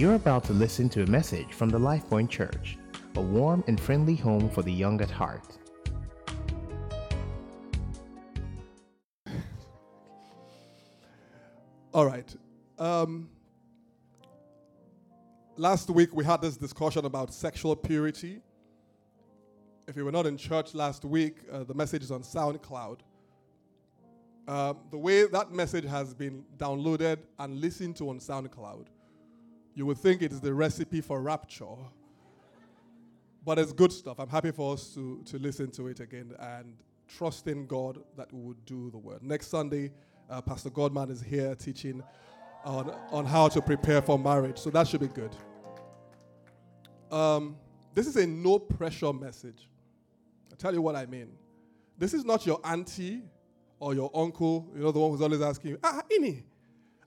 You're about to listen to a message from the LifePoint Church, a warm and friendly home for the young at heart. All right. Um, last week we had this discussion about sexual purity. If you were not in church last week, uh, the message is on SoundCloud. Um, the way that message has been downloaded and listened to on SoundCloud, you would think it is the recipe for rapture. But it's good stuff. I'm happy for us to, to listen to it again and trust in God that we would do the word. Next Sunday, uh, Pastor Godman is here teaching on, on how to prepare for marriage. So that should be good. Um, this is a no pressure message. I'll tell you what I mean. This is not your auntie or your uncle, you know, the one who's always asking you, ah, Ini,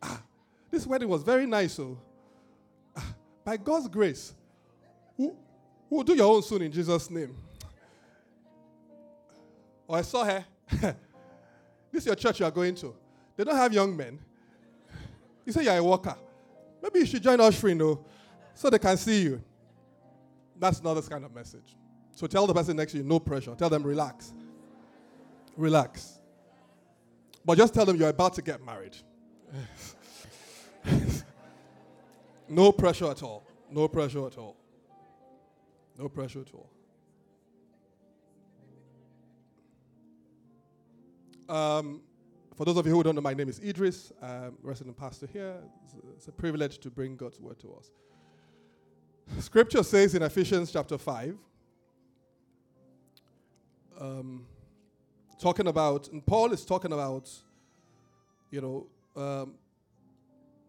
ah, this wedding was very nice. So, ah, by God's grace, who will do your own soon in Jesus' name? Oh, I saw her. this is your church you are going to. They don't have young men. You say you're a worker. Maybe you should join ushering, though, so they can see you. That's not this kind of message. So tell the person next to you, no pressure. Tell them, relax. Relax. But just tell them you're about to get married. no pressure at all. No pressure at all. No pressure at all. Um, for those of you who don't know, my name is Idris, I'm resident pastor here. It's a, it's a privilege to bring God's word to us. Scripture says in Ephesians chapter 5, um, talking about, and Paul is talking about, you know, um,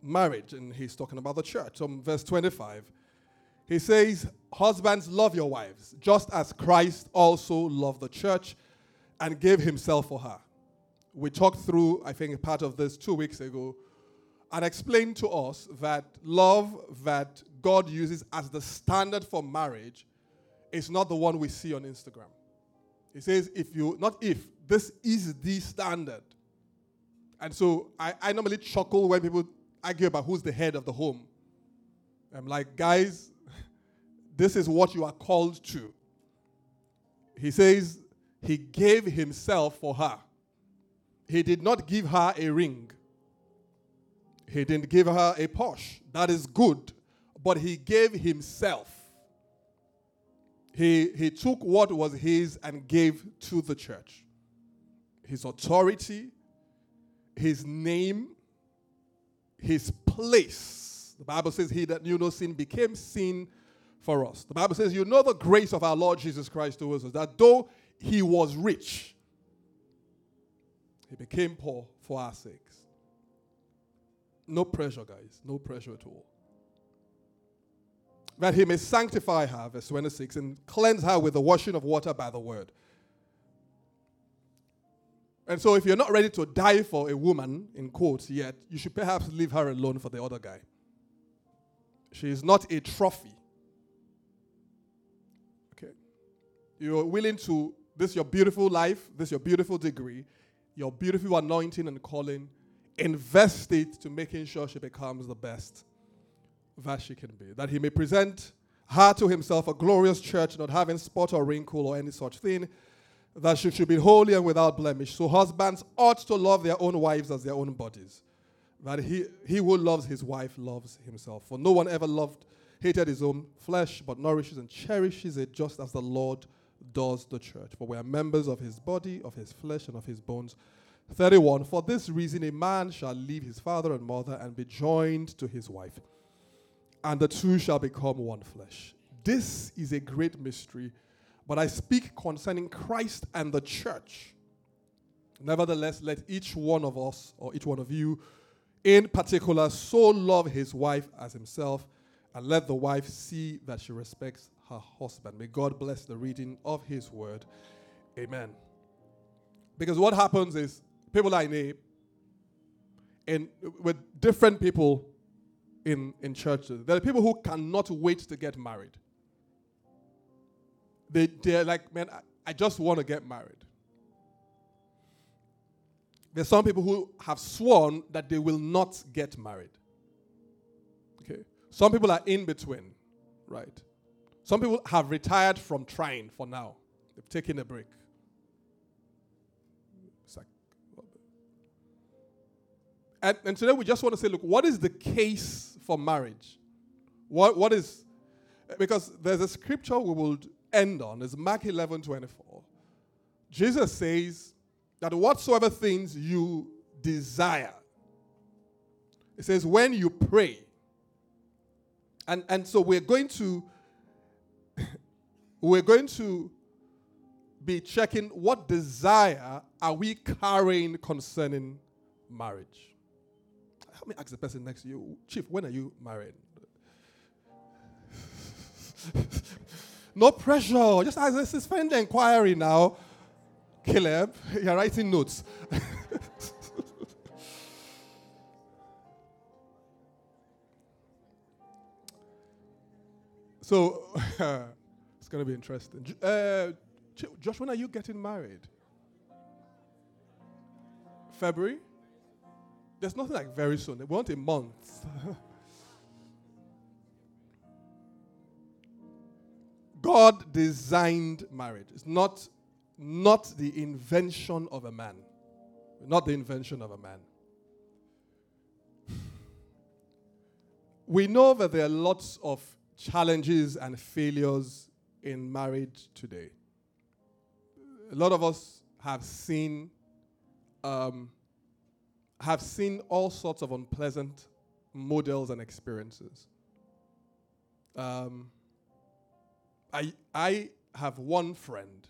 marriage, and he's talking about the church. So, verse 25, he says, Husbands, love your wives, just as Christ also loved the church and gave himself for her. We talked through, I think, part of this two weeks ago, and explained to us that love that God uses as the standard for marriage is not the one we see on Instagram. He says, if you, not if, this is the standard. And so I, I normally chuckle when people argue about who's the head of the home. I'm like, guys, this is what you are called to. He says, He gave Himself for her. He did not give her a ring. He didn't give her a Porsche. That is good. But He gave Himself. He, he took what was his and gave to the church his authority, his name, his place. The Bible says, He that knew no sin became sin for us. The Bible says, You know the grace of our Lord Jesus Christ towards us, that though he was rich, he became poor for our sakes. No pressure, guys. No pressure at all that he may sanctify her, verse 26, and cleanse her with the washing of water by the word. And so, if you're not ready to die for a woman, in quotes, yet, you should perhaps leave her alone for the other guy. She is not a trophy. Okay? You're willing to, this your beautiful life, this your beautiful degree, your beautiful anointing and calling, invest it to making sure she becomes the best that she can be, that he may present her to himself a glorious church, not having spot or wrinkle or any such thing, that she should be holy and without blemish. So husbands ought to love their own wives as their own bodies. That he, he who loves his wife loves himself. For no one ever loved, hated his own flesh, but nourishes and cherishes it just as the Lord does the church. For we are members of his body, of his flesh, and of his bones. 31. For this reason, a man shall leave his father and mother and be joined to his wife and the two shall become one flesh. This is a great mystery, but I speak concerning Christ and the church. Nevertheless, let each one of us, or each one of you in particular, so love his wife as himself, and let the wife see that she respects her husband. May God bless the reading of his word. Amen. Because what happens is people I know, and with different people in, in churches. There are people who cannot wait to get married. They, they're like, man, I, I just want to get married. There's some people who have sworn that they will not get married. Okay? Some people are in between, right? Some people have retired from trying for now. They've taken a break. Like, and, and today we just want to say, look, what is the case for marriage? What, what is, because there's a scripture we will end on, is Mark 11 24. Jesus says that whatsoever things you desire, it says, when you pray. And, and so we're going to we're going to be checking what desire are we carrying concerning marriage. Let me ask the person next to you, Chief, when are you married? no pressure. Just ask this is friend inquiry now. Caleb, you're writing notes. so it's going to be interesting. Uh, Josh, when are you getting married? February? There's nothing like very soon. We want a month. God designed marriage. It's not, not the invention of a man. Not the invention of a man. We know that there are lots of challenges and failures in marriage today. A lot of us have seen um, have seen all sorts of unpleasant models and experiences. Um, I, I have one friend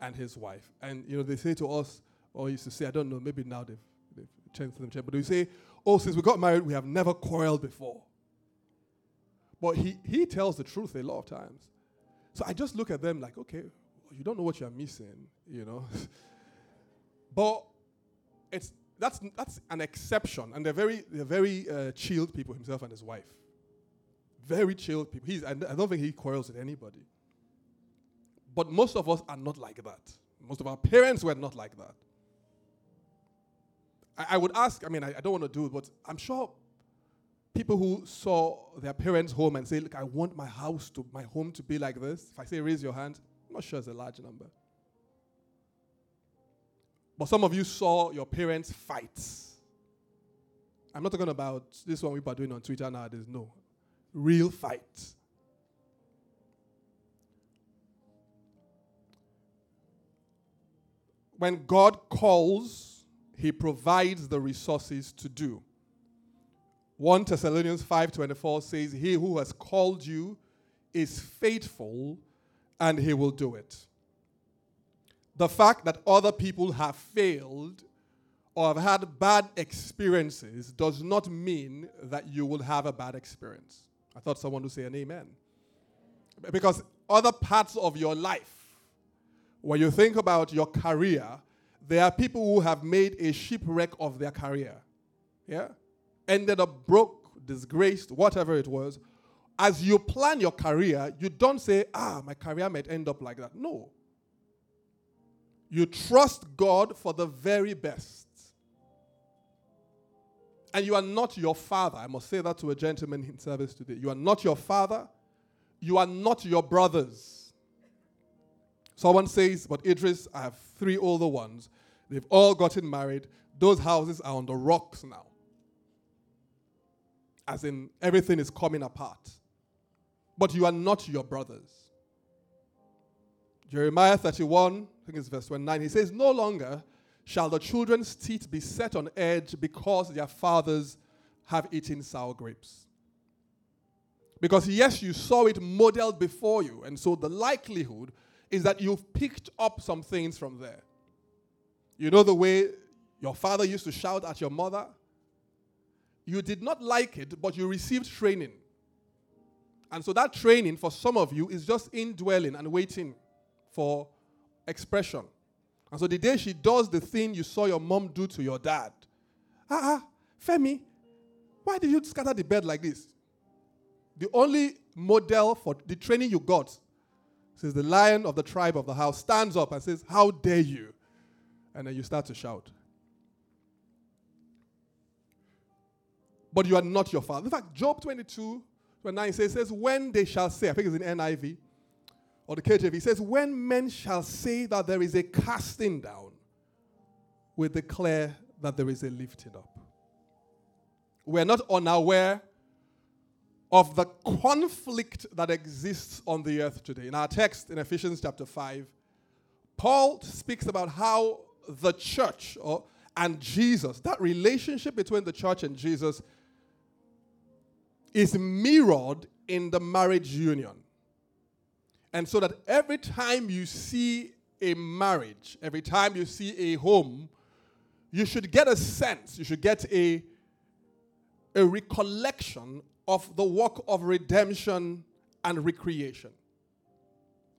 and his wife, and you know they say to us, or used to say, I don't know, maybe now they've, they've changed them, but they say, oh, since we got married, we have never quarreled before. But he, he tells the truth a lot of times. So I just look at them like, okay, you don't know what you're missing, you know. but it's that's that's an exception, and they're very they're very uh, chilled people. Himself and his wife, very chilled people. He's I don't think he quarrels with anybody. But most of us are not like that. Most of our parents were not like that. I, I would ask. I mean, I, I don't want to do it, but I'm sure people who saw their parents' home and say, "Look, I want my house to my home to be like this." If I say raise your hand, I'm not sure it's a large number. But some of you saw your parents fight. I'm not talking about this one people are doing on Twitter nowadays. No. Real fight. When God calls, He provides the resources to do. 1 Thessalonians 5:24 says, He who has called you is faithful and he will do it the fact that other people have failed or have had bad experiences does not mean that you will have a bad experience. I thought someone would say an amen. Because other parts of your life, when you think about your career, there are people who have made a shipwreck of their career. Yeah? Ended up broke, disgraced, whatever it was. As you plan your career, you don't say, ah, my career might end up like that. No. You trust God for the very best. And you are not your father. I must say that to a gentleman in service today. You are not your father. You are not your brothers. Someone says, But Idris, I have three older ones. They've all gotten married. Those houses are on the rocks now. As in, everything is coming apart. But you are not your brothers. Jeremiah 31 I think it's verse 29, he says, No longer shall the children's teeth be set on edge because their fathers have eaten sour grapes. Because, yes, you saw it modeled before you, and so the likelihood is that you've picked up some things from there. You know the way your father used to shout at your mother? You did not like it, but you received training. And so that training for some of you is just indwelling and waiting for expression. And so the day she does the thing you saw your mom do to your dad, ah, ah, Femi, why did you scatter the bed like this? The only model for the training you got says the lion of the tribe of the house stands up and says, How dare you? And then you start to shout. But you are not your father. In fact, Job 22, Verse 9 says, says, When they shall say, I think it's in NIV or the KJV, says, When men shall say that there is a casting down, we declare that there is a lifting up. We're not unaware of the conflict that exists on the earth today. In our text in Ephesians chapter 5, Paul speaks about how the church or, and Jesus, that relationship between the church and Jesus, is mirrored in the marriage union. And so that every time you see a marriage, every time you see a home, you should get a sense, you should get a, a recollection of the work of redemption and recreation.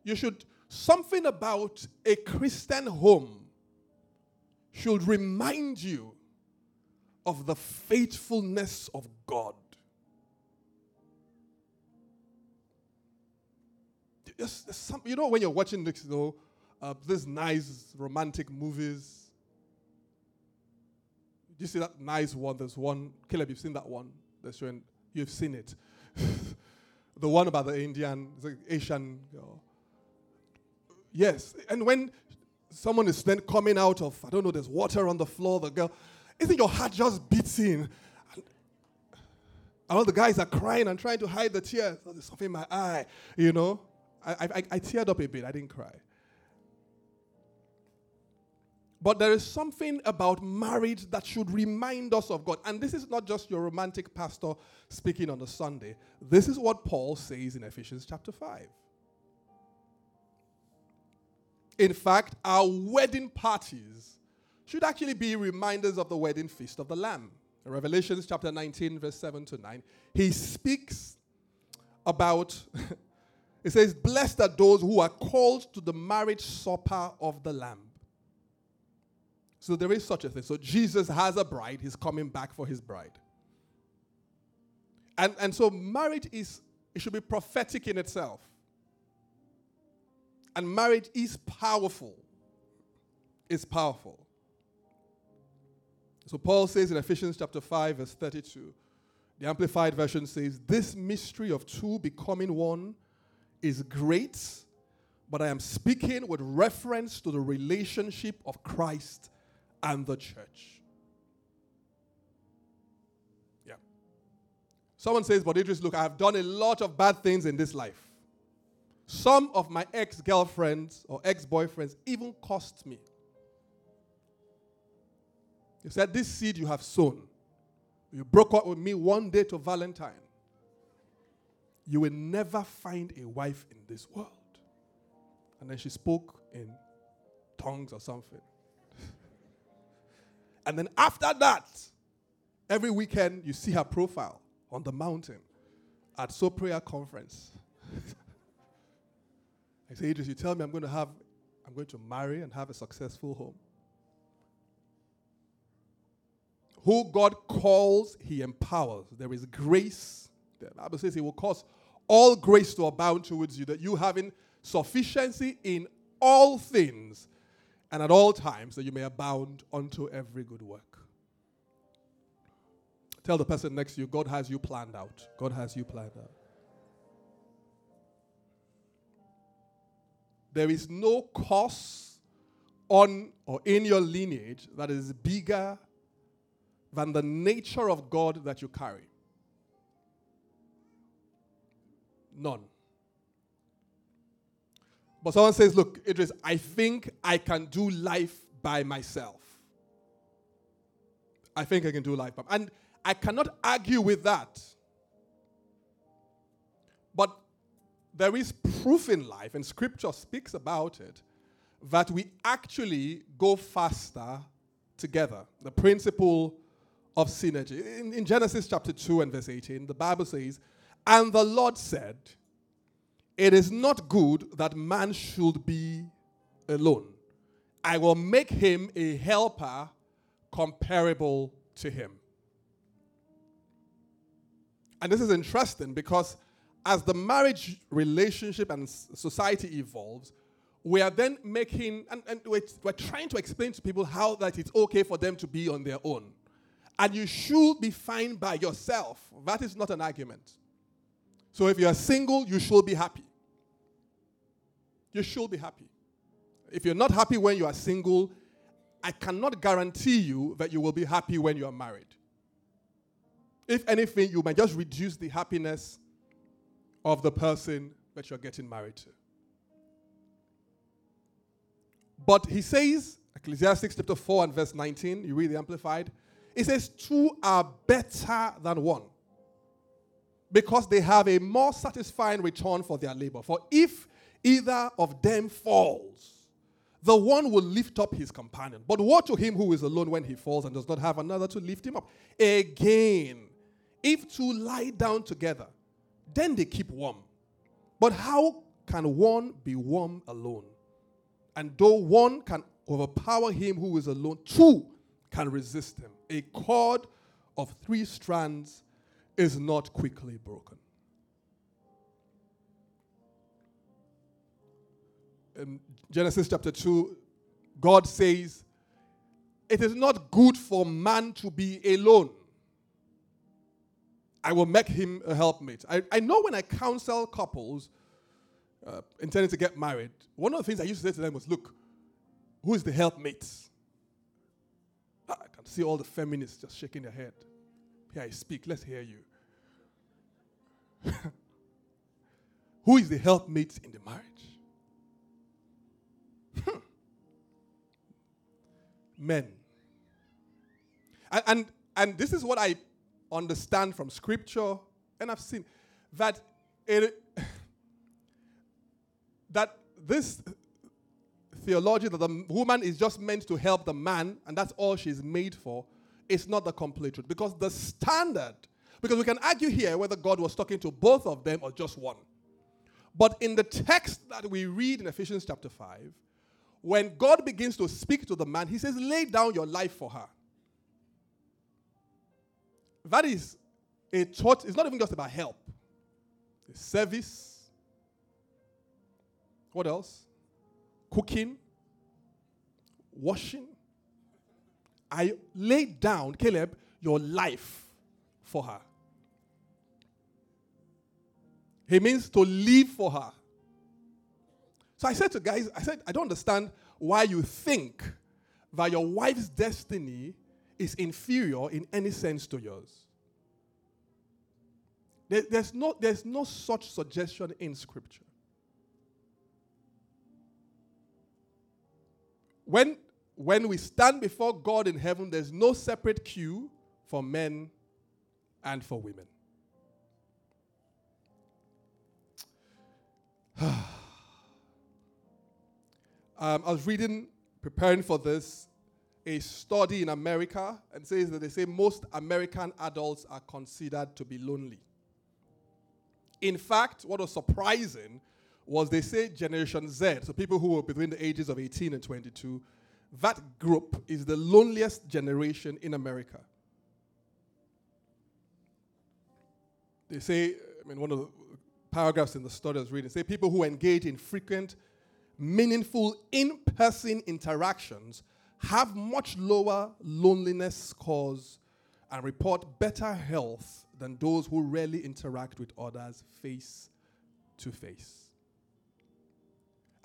You should, something about a Christian home should remind you of the faithfulness of God. Some, you know, when you're watching this, know, uh, these nice romantic movies, you see that nice one? There's one, Caleb, you've seen that one. That's when you've seen it. the one about the Indian, the Asian girl. Yes, and when someone is then coming out of, I don't know, there's water on the floor, the girl, isn't your heart just beating? And all the guys are crying and trying to hide the tears. Oh, there's something in my eye, you know. I, I, I teared up a bit, I didn't cry. But there is something about marriage that should remind us of God. And this is not just your romantic pastor speaking on a Sunday. This is what Paul says in Ephesians chapter 5. In fact, our wedding parties should actually be reminders of the wedding feast of the Lamb. In Revelations chapter 19, verse 7 to 9, he speaks about, it says, Blessed are those who are called to the marriage supper of the Lamb. So there is such a thing. So Jesus has a bride, he's coming back for his bride. And, and so marriage is, it should be prophetic in itself. And marriage is powerful. It's powerful. So Paul says in Ephesians chapter 5, verse 32, the Amplified Version says, This mystery of two becoming one is great, but I am speaking with reference to the relationship of Christ and the church. Yeah. Someone says, but Idris, look, I've done a lot of bad things in this life. Some of my ex girlfriends or ex boyfriends even cost me. He said, This seed you have sown, you broke up with me one day to Valentine. You will never find a wife in this world. And then she spoke in tongues or something. And then after that, every weekend you see her profile on the mountain at So Prayer Conference. I say, Idris, you tell me I'm going to have, I'm going to marry and have a successful home. Who God calls, He empowers. There is grace. The Bible says He will cause all grace to abound towards you, that you having sufficiency in all things and at all times that you may abound unto every good work. Tell the person next to you, God has you planned out. God has you planned out. There is no cause on or in your lineage that is bigger than the nature of God that you carry. None. But someone says, Look, Idris, I think I can do life by myself. I think I can do life. By and I cannot argue with that. But there is proof in life, and scripture speaks about it, that we actually go faster together. The principle of synergy. In, in Genesis chapter 2 and verse 18, the Bible says, And the Lord said, it is not good that man should be alone. I will make him a helper comparable to him. And this is interesting because as the marriage relationship and society evolves, we are then making, and, and we're, we're trying to explain to people how that it's okay for them to be on their own. And you should be fine by yourself. That is not an argument. So if you are single, you should be happy. You should be happy. If you're not happy when you are single, I cannot guarantee you that you will be happy when you are married. If anything, you might just reduce the happiness of the person that you're getting married to. But he says, Ecclesiastes chapter 4 and verse 19, you read the Amplified, it says, Two are better than one because they have a more satisfying return for their labor. For if either of them falls, the one will lift up his companion. But woe to him who is alone when he falls and does not have another to lift him up. Again, if two lie down together, then they keep warm. But how can one be warm alone? And though one can overpower him who is alone, two can resist him. A cord of three strands is not quickly broken. In Genesis chapter 2, God says, It is not good for man to be alone. I will make him a helpmate. I, I know when I counsel couples uh, intending to get married, one of the things I used to say to them was, Look, who is the helpmate? I can see all the feminists just shaking their head. Here I speak, let's hear you. Who is the helpmate in the marriage? Hmm. Men. And, and, and this is what I understand from scripture, and I've seen that it, that this theology that the woman is just meant to help the man, and that's all she's made for, is not the complete truth. Because the standard, because we can argue here whether God was talking to both of them or just one. But in the text that we read in Ephesians chapter 5, when God begins to speak to the man, he says, Lay down your life for her. That is a thought, it's not even just about help, it's service. What else? Cooking, washing. I laid down, Caleb, your life for her. He means to live for her. So I said to guys, I said, I don't understand why you think that your wife's destiny is inferior in any sense to yours. There, there's, no, there's no such suggestion in Scripture. When, when we stand before God in heaven, there's no separate queue for men and for women. um, I was reading, preparing for this, a study in America, and says that they say most American adults are considered to be lonely. In fact, what was surprising was they say Generation Z, so people who were between the ages of 18 and 22, that group is the loneliest generation in America. They say, I mean, one of the paragraphs in the study I was reading say people who engage in frequent, meaningful in person interactions have much lower loneliness scores and report better health than those who rarely interact with others face to face.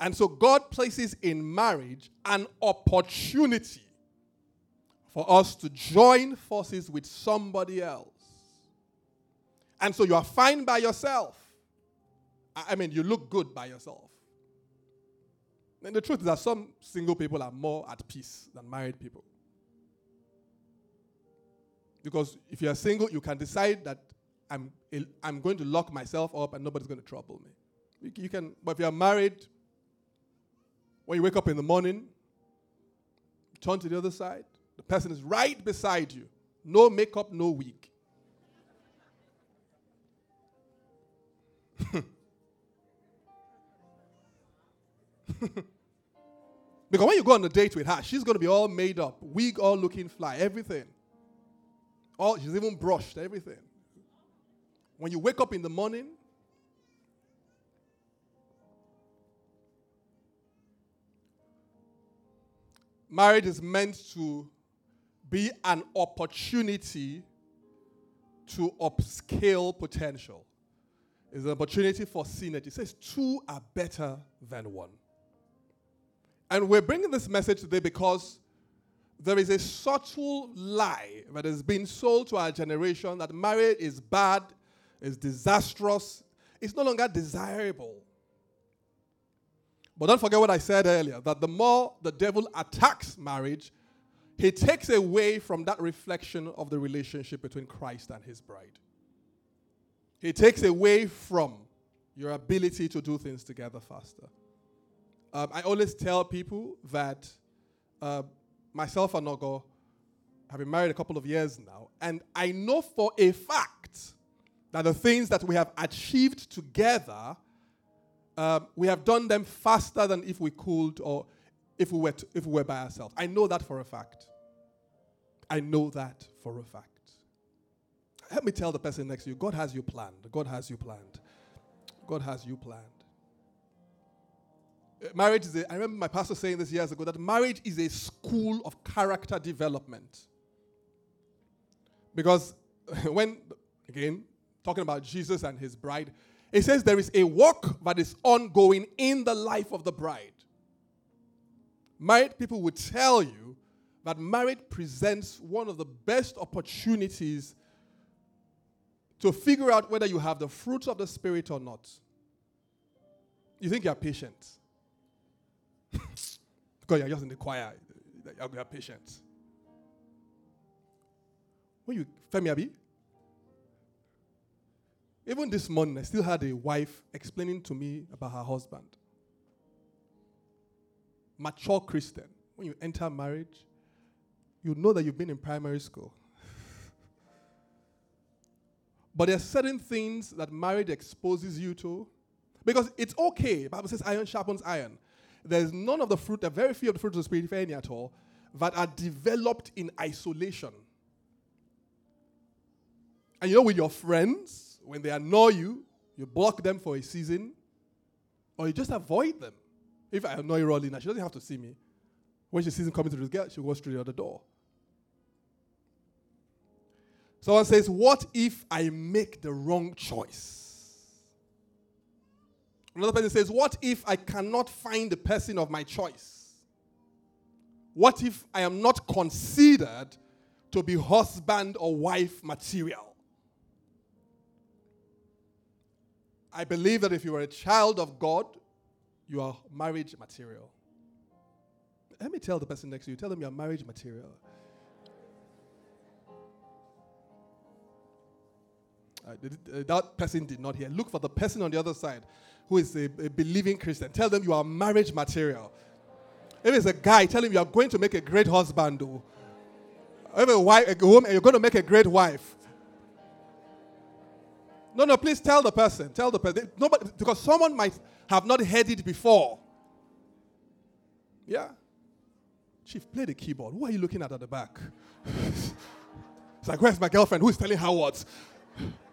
And so God places in marriage an opportunity for us to join forces with somebody else. And so you are fine by yourself. I mean, you look good by yourself. And the truth is that some single people are more at peace than married people. Because if you're single, you can decide that I'm, I'm going to lock myself up and nobody's going to trouble me. You, you can, but if you're married, when you wake up in the morning, turn to the other side, the person is right beside you. No makeup, no wig. because when you go on a date with her, she's going to be all made up, wig all looking fly, everything. All, she's even brushed, everything. When you wake up in the morning, marriage is meant to be an opportunity to upscale potential. It's an opportunity for synergy. It says two are better than one. And we're bringing this message today because there is a subtle lie that has been sold to our generation that marriage is bad, is disastrous, it's no longer desirable. But don't forget what I said earlier that the more the devil attacks marriage, he takes away from that reflection of the relationship between Christ and his bride. He takes away from your ability to do things together faster. Um, I always tell people that uh, myself and Nogo have been married a couple of years now, and I know for a fact that the things that we have achieved together, um, we have done them faster than if we could or if we were to, if we were by ourselves. I know that for a fact. I know that for a fact. Help me tell the person next to you God has you planned. God has you planned. God has you planned. Uh, marriage is a, I remember my pastor saying this years ago that marriage is a school of character development. Because when, again, talking about Jesus and his bride, it says there is a work that is ongoing in the life of the bride. Married people would tell you that marriage presents one of the best opportunities to figure out whether you have the fruits of the Spirit or not. You think you're patient. because you're just in the choir, you're patient. When you, Femi Abi, even this morning, I still had a wife explaining to me about her husband. Mature Christian. When you enter marriage, you know that you've been in primary school. but there are certain things that marriage exposes you to. Because it's okay. The Bible says iron sharpens iron. There's none of the fruit, there are very few of the fruits of the Spirit, if any at all, that are developed in isolation. And you know, with your friends, when they annoy you, you block them for a season, or you just avoid them. If I annoy Rolina, she doesn't have to see me. When she sees him coming to this girl, she goes through the other door. Someone says, What if I make the wrong choice? Another person says, What if I cannot find the person of my choice? What if I am not considered to be husband or wife material? I believe that if you are a child of God, you are marriage material. Let me tell the person next to you, tell them you're marriage material. Uh, that person did not hear. Look for the person on the other side who is a, a believing Christian. Tell them you are marriage material. If it's a guy, tell him you are going to make a great husband. Though. If a wife, a woman, you're going to make a great wife. No, no, please tell the person. Tell the person. Nobody, because someone might have not heard it before. Yeah. Chief, play the keyboard. Who are you looking at at the back? it's like, where's my girlfriend? Who's telling her what?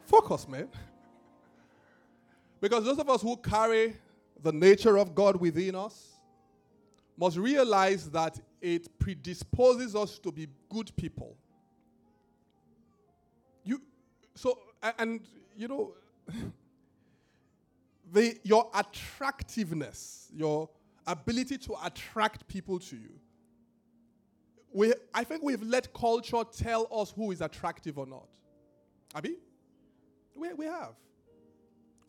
Focus, man. Because those of us who carry the nature of God within us must realize that it predisposes us to be good people. You so and you know, your attractiveness, your ability to attract people to you. We, I think we've let culture tell us who is attractive or not. Abi? We, we have.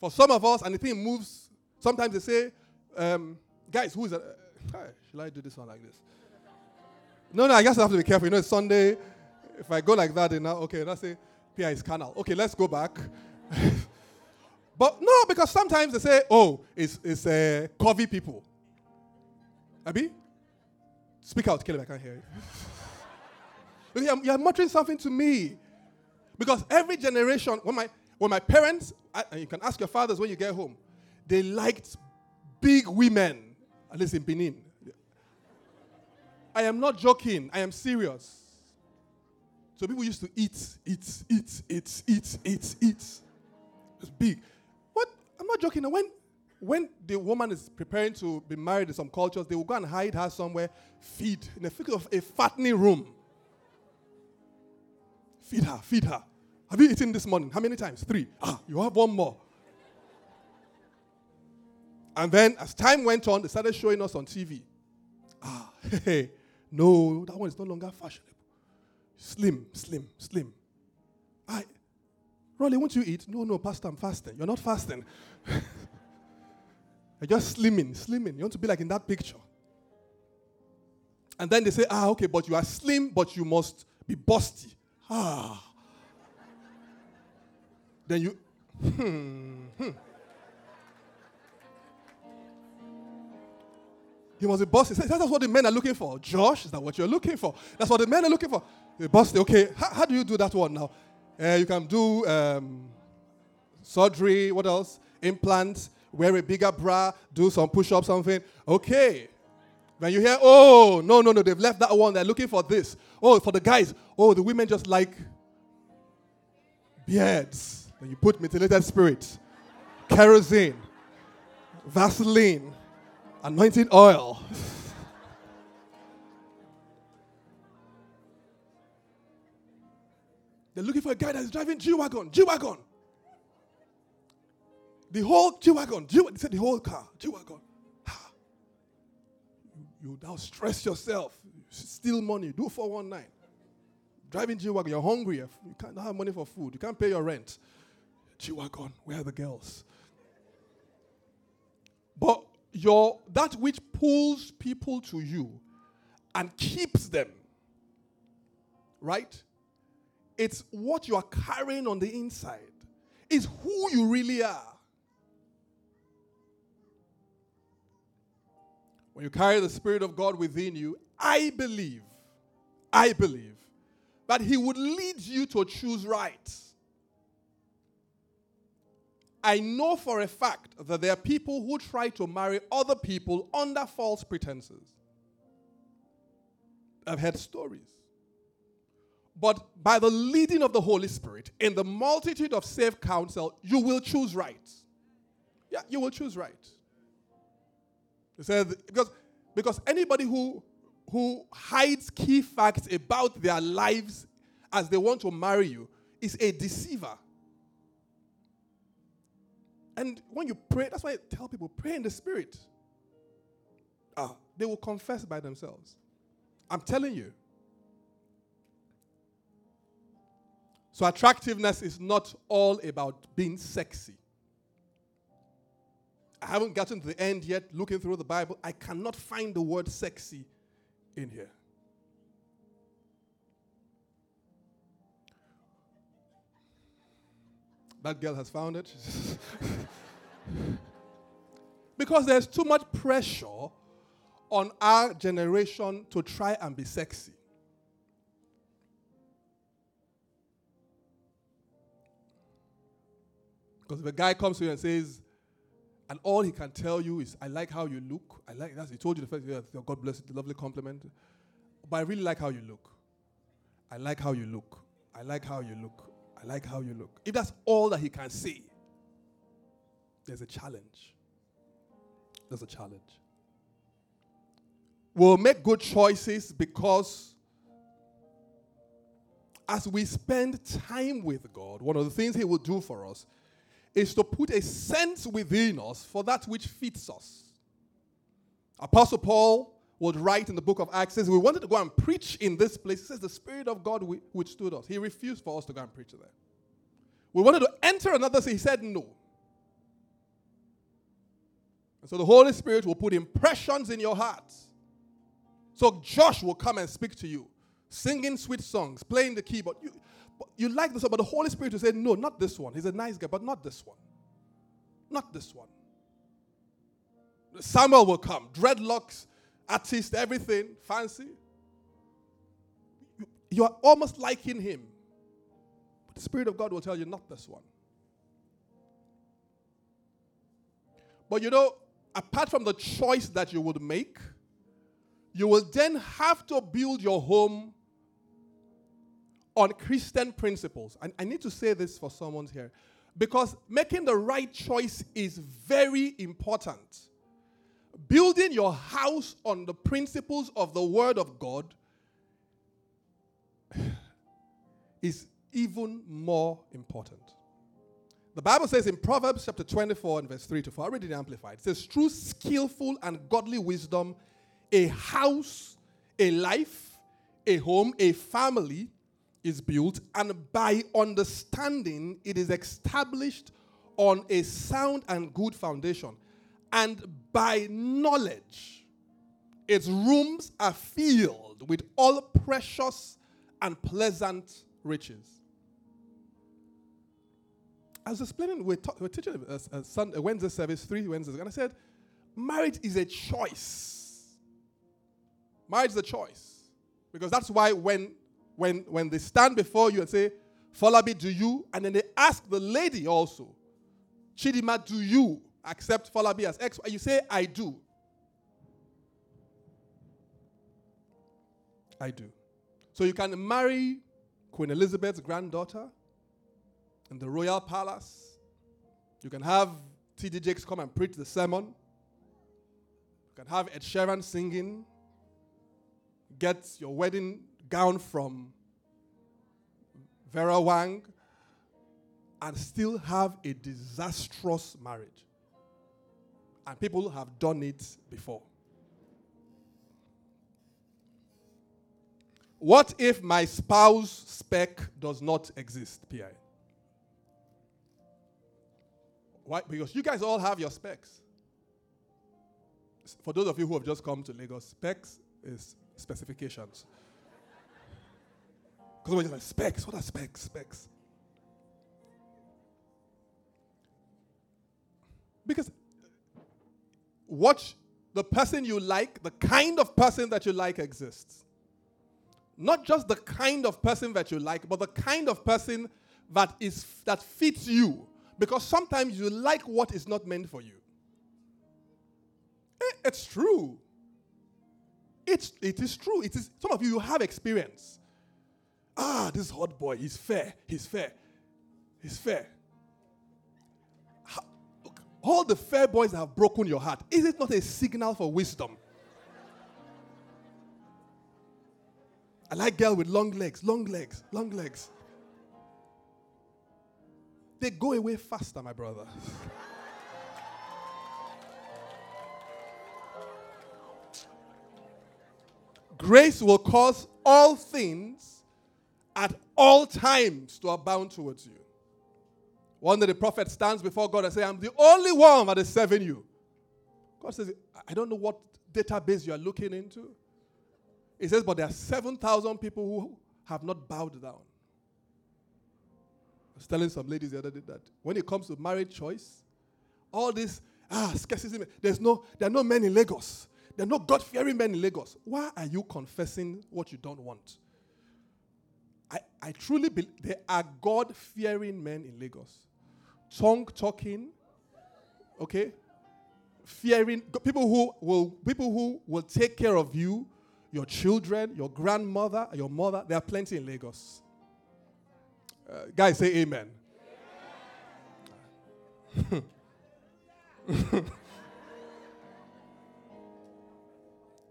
For some of us, and the thing moves, sometimes they say, um, guys, who is that? Uh, should I do this one like this? No, no, I guess I have to be careful. You know, it's Sunday. If I go like that, then now, okay, let's say Pia is canal. Okay, let's go back. but no, because sometimes they say, oh, it's, it's uh, people. Abby? Speak out, Caleb, I can't hear you. you're, you're muttering something to me. Because every generation, when my, when my parents, and you can ask your fathers when you get home, they liked big women, at least in Benin. I am not joking, I am serious. So people used to eat, eat, eat, eat, eat, eat, eat. It's big. What? I'm not joking. When, when the woman is preparing to be married in some cultures, they will go and hide her somewhere, feed in a of a fattening room. Feed her, feed her. Have you eaten this morning? How many times? Three. Ah, you have one more. And then as time went on, they started showing us on TV. Ah, hey, no, that one is no longer fashionable. Slim, slim, slim. I, Rolly, won't you eat? No, no, Pastor, I'm fasting. You're not fasting. You're just slimming, slimming. You want to be like in that picture. And then they say, ah, okay, but you are slim, but you must be busty. Ah. Then you, hmm, hmm. You must be busty. That's what the men are looking for. Josh, is that what you're looking for? That's what the men are looking for. The busty. Okay, how, how, do you do that one now? Uh, you can do um, surgery. What else? Implants. Wear a bigger bra. Do some push-ups. Something. Okay. When you hear, oh no no no, they've left that one. They're looking for this. Oh, for the guys. Oh, the women just like beards. Then you put methylated spirit, kerosene, Vaseline anointing oil. They're looking for a guy that's driving G Wagon, G Wagon. The whole G Wagon, G- they said the whole car, G Wagon. You, now stress yourself, steal money, do 419. Driving G Wagon, you're hungry, you can't have money for food, you can't pay your rent. G Wagon, where are the girls? But your that which pulls people to you and keeps them right it's what you are carrying on the inside is who you really are when you carry the spirit of god within you i believe i believe that he would lead you to choose right I know for a fact that there are people who try to marry other people under false pretenses. I've heard stories. But by the leading of the Holy Spirit, in the multitude of safe counsel, you will choose right. Yeah, you will choose right. He said, because, because anybody who, who hides key facts about their lives as they want to marry you is a deceiver. And when you pray, that's why I tell people pray in the spirit. Ah, they will confess by themselves. I'm telling you. So, attractiveness is not all about being sexy. I haven't gotten to the end yet looking through the Bible. I cannot find the word sexy in here. That girl has found it. because there's too much pressure on our generation to try and be sexy. Because if a guy comes to you and says, and all he can tell you is, I like how you look. I like that. He told you the first, yeah, God bless lovely compliment. But I really like how you look. I like how you look. I like how you look. I like how you look. If that's all that he can say, there's a challenge. There's a challenge. We'll make good choices because as we spend time with God, one of the things He will do for us is to put a sense within us for that which fits us. Apostle Paul would write in the book of Acts, says, We wanted to go and preach in this place. He says, The Spirit of God withstood us. He refused for us to go and preach there. We wanted to enter another city. He said, No. And so the Holy Spirit will put impressions in your heart. So Josh will come and speak to you, singing sweet songs, playing the keyboard. You, you like this, one, but the Holy Spirit will say, No, not this one. He's a nice guy, but not this one. Not this one. Samuel will come, dreadlocks, artist, everything, fancy. You are almost liking him. But the Spirit of God will tell you, not this one. But you know, apart from the choice that you would make, you will then have to build your home on Christian principles. And I need to say this for someone here because making the right choice is very important. Building your house on the principles of the Word of God is even more important. The Bible says in Proverbs chapter 24 and verse 3 to 4, I read it amplified. It says, Through skillful and godly wisdom, a house, a life, a home, a family is built, and by understanding, it is established on a sound and good foundation. And by knowledge, its rooms are filled with all precious and pleasant riches. I was explaining, we're, ta- we're teaching a, a, Sunday, a Wednesday service, three Wednesdays, and I said, marriage is a choice. Marriage is a choice. Because that's why when, when, when they stand before you and say, Folabi, do you? And then they ask the lady also, Chidima, do you accept Folabi as ex? You say, I do. I do. So you can marry Queen Elizabeth's granddaughter in the royal palace. You can have T.D. Jakes come and preach the sermon. You can have Ed Sheeran singing. Get your wedding gown from Vera Wang and still have a disastrous marriage. And people have done it before. What if my spouse spec does not exist, PI? Why? Because you guys all have your specs. For those of you who have just come to Lagos, specs is specifications. Because we're just like, specs, what are specs? Specs. Because watch the person you like, the kind of person that you like exists. Not just the kind of person that you like, but the kind of person that is that fits you because sometimes you like what is not meant for you. Eh, it's true. It's, it is true. It is, some of you, you have experience. Ah, this hot boy, he's fair. He's fair. He's fair. All the fair boys have broken your heart. Is it not a signal for wisdom? I like girl with long legs, long legs, long legs. They go away faster, my brother. Grace will cause all things at all times to abound towards you. One day the prophet stands before God and says, I'm the only one that is serving you. God says, I don't know what database you are looking into. He says, but there are 7,000 people who have not bowed down I was telling some ladies the other day that when it comes to marriage choice, all this ah scarcity, there's no there are no men in Lagos. There are no God-fearing men in Lagos. Why are you confessing what you don't want? I, I truly believe there are God-fearing men in Lagos. Tongue talking, okay? Fearing people who will people who will take care of you, your children, your grandmother, your mother. There are plenty in Lagos. Uh, guys, say amen.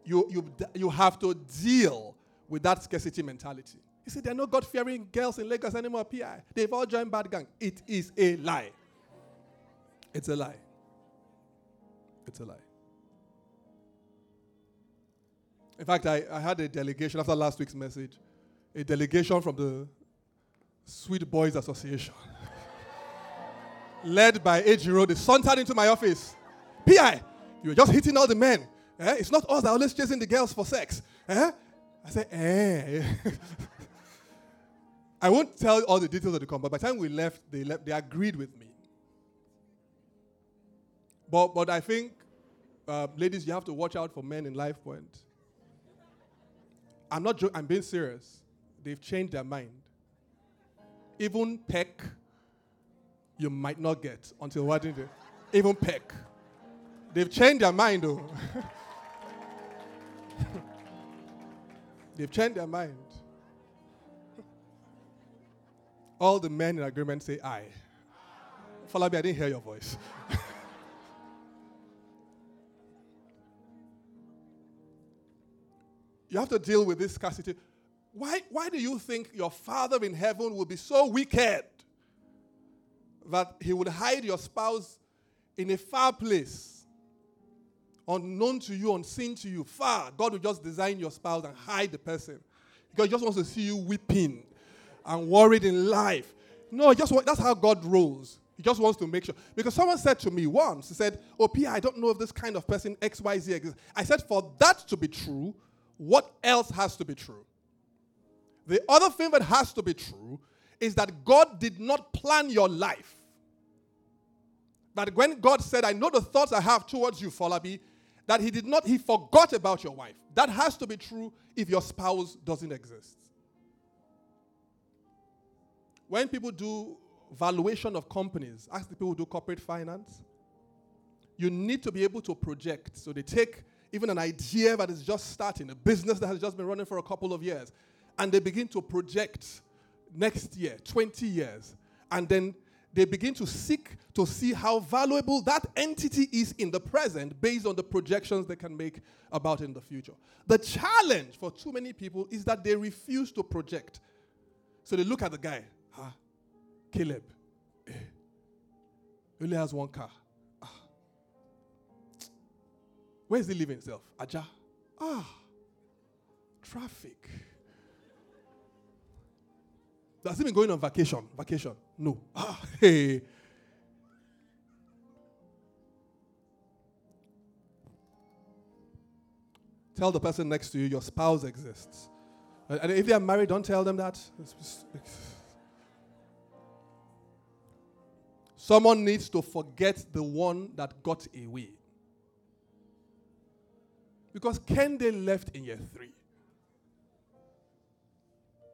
you, you, you have to deal with that scarcity mentality. You see, there are no God fearing girls in Lagos anymore, PI. They've all joined Bad Gang. It is a lie. It's a lie. It's a lie. In fact, I, I had a delegation after last week's message, a delegation from the Sweet Boys Association, led by Ejiro. They sauntered into my office. PI, you were just hitting all the men. Eh? It's not us that are always chasing the girls for sex. Eh? I said, eh. I won't tell all the details of the but by the time we left, they left, they agreed with me. But but I think, uh, ladies, you have to watch out for men in Life Point. I'm not. I'm being serious. They've changed their mind even peck, you might not get until what did they? Even peck. They've changed their mind though. They've changed their mind. All the men in agreement say aye. Follow me, I didn't hear your voice. you have to deal with this scarcity. Why, why do you think your Father in heaven will be so wicked that he would hide your spouse in a far place, unknown to you, unseen to you, far. God will just design your spouse and hide the person because he just wants to see you weeping and worried in life. No, just that's how God rules. He just wants to make sure. Because someone said to me once, he said, Oh, Pia, I don't know if this kind of person XYZ exists. I said, For that to be true, what else has to be true? The other thing that has to be true is that God did not plan your life. That when God said, I know the thoughts I have towards you, Folabi, that He did not, He forgot about your wife. That has to be true if your spouse doesn't exist. When people do valuation of companies, ask the people who do corporate finance, you need to be able to project. So they take even an idea that is just starting, a business that has just been running for a couple of years, and they begin to project next year, 20 years, and then they begin to seek to see how valuable that entity is in the present based on the projections they can make about in the future. The challenge for too many people is that they refuse to project. So they look at the guy? Caleb, eh, only has one car. Ah. Where is he living himself? Aja. Ah, traffic. Does he been going on vacation? Vacation? No. Ah, hey. Tell the person next to you your spouse exists. And if they are married, don't tell them that. Someone needs to forget the one that got away. Because Kende left in year three.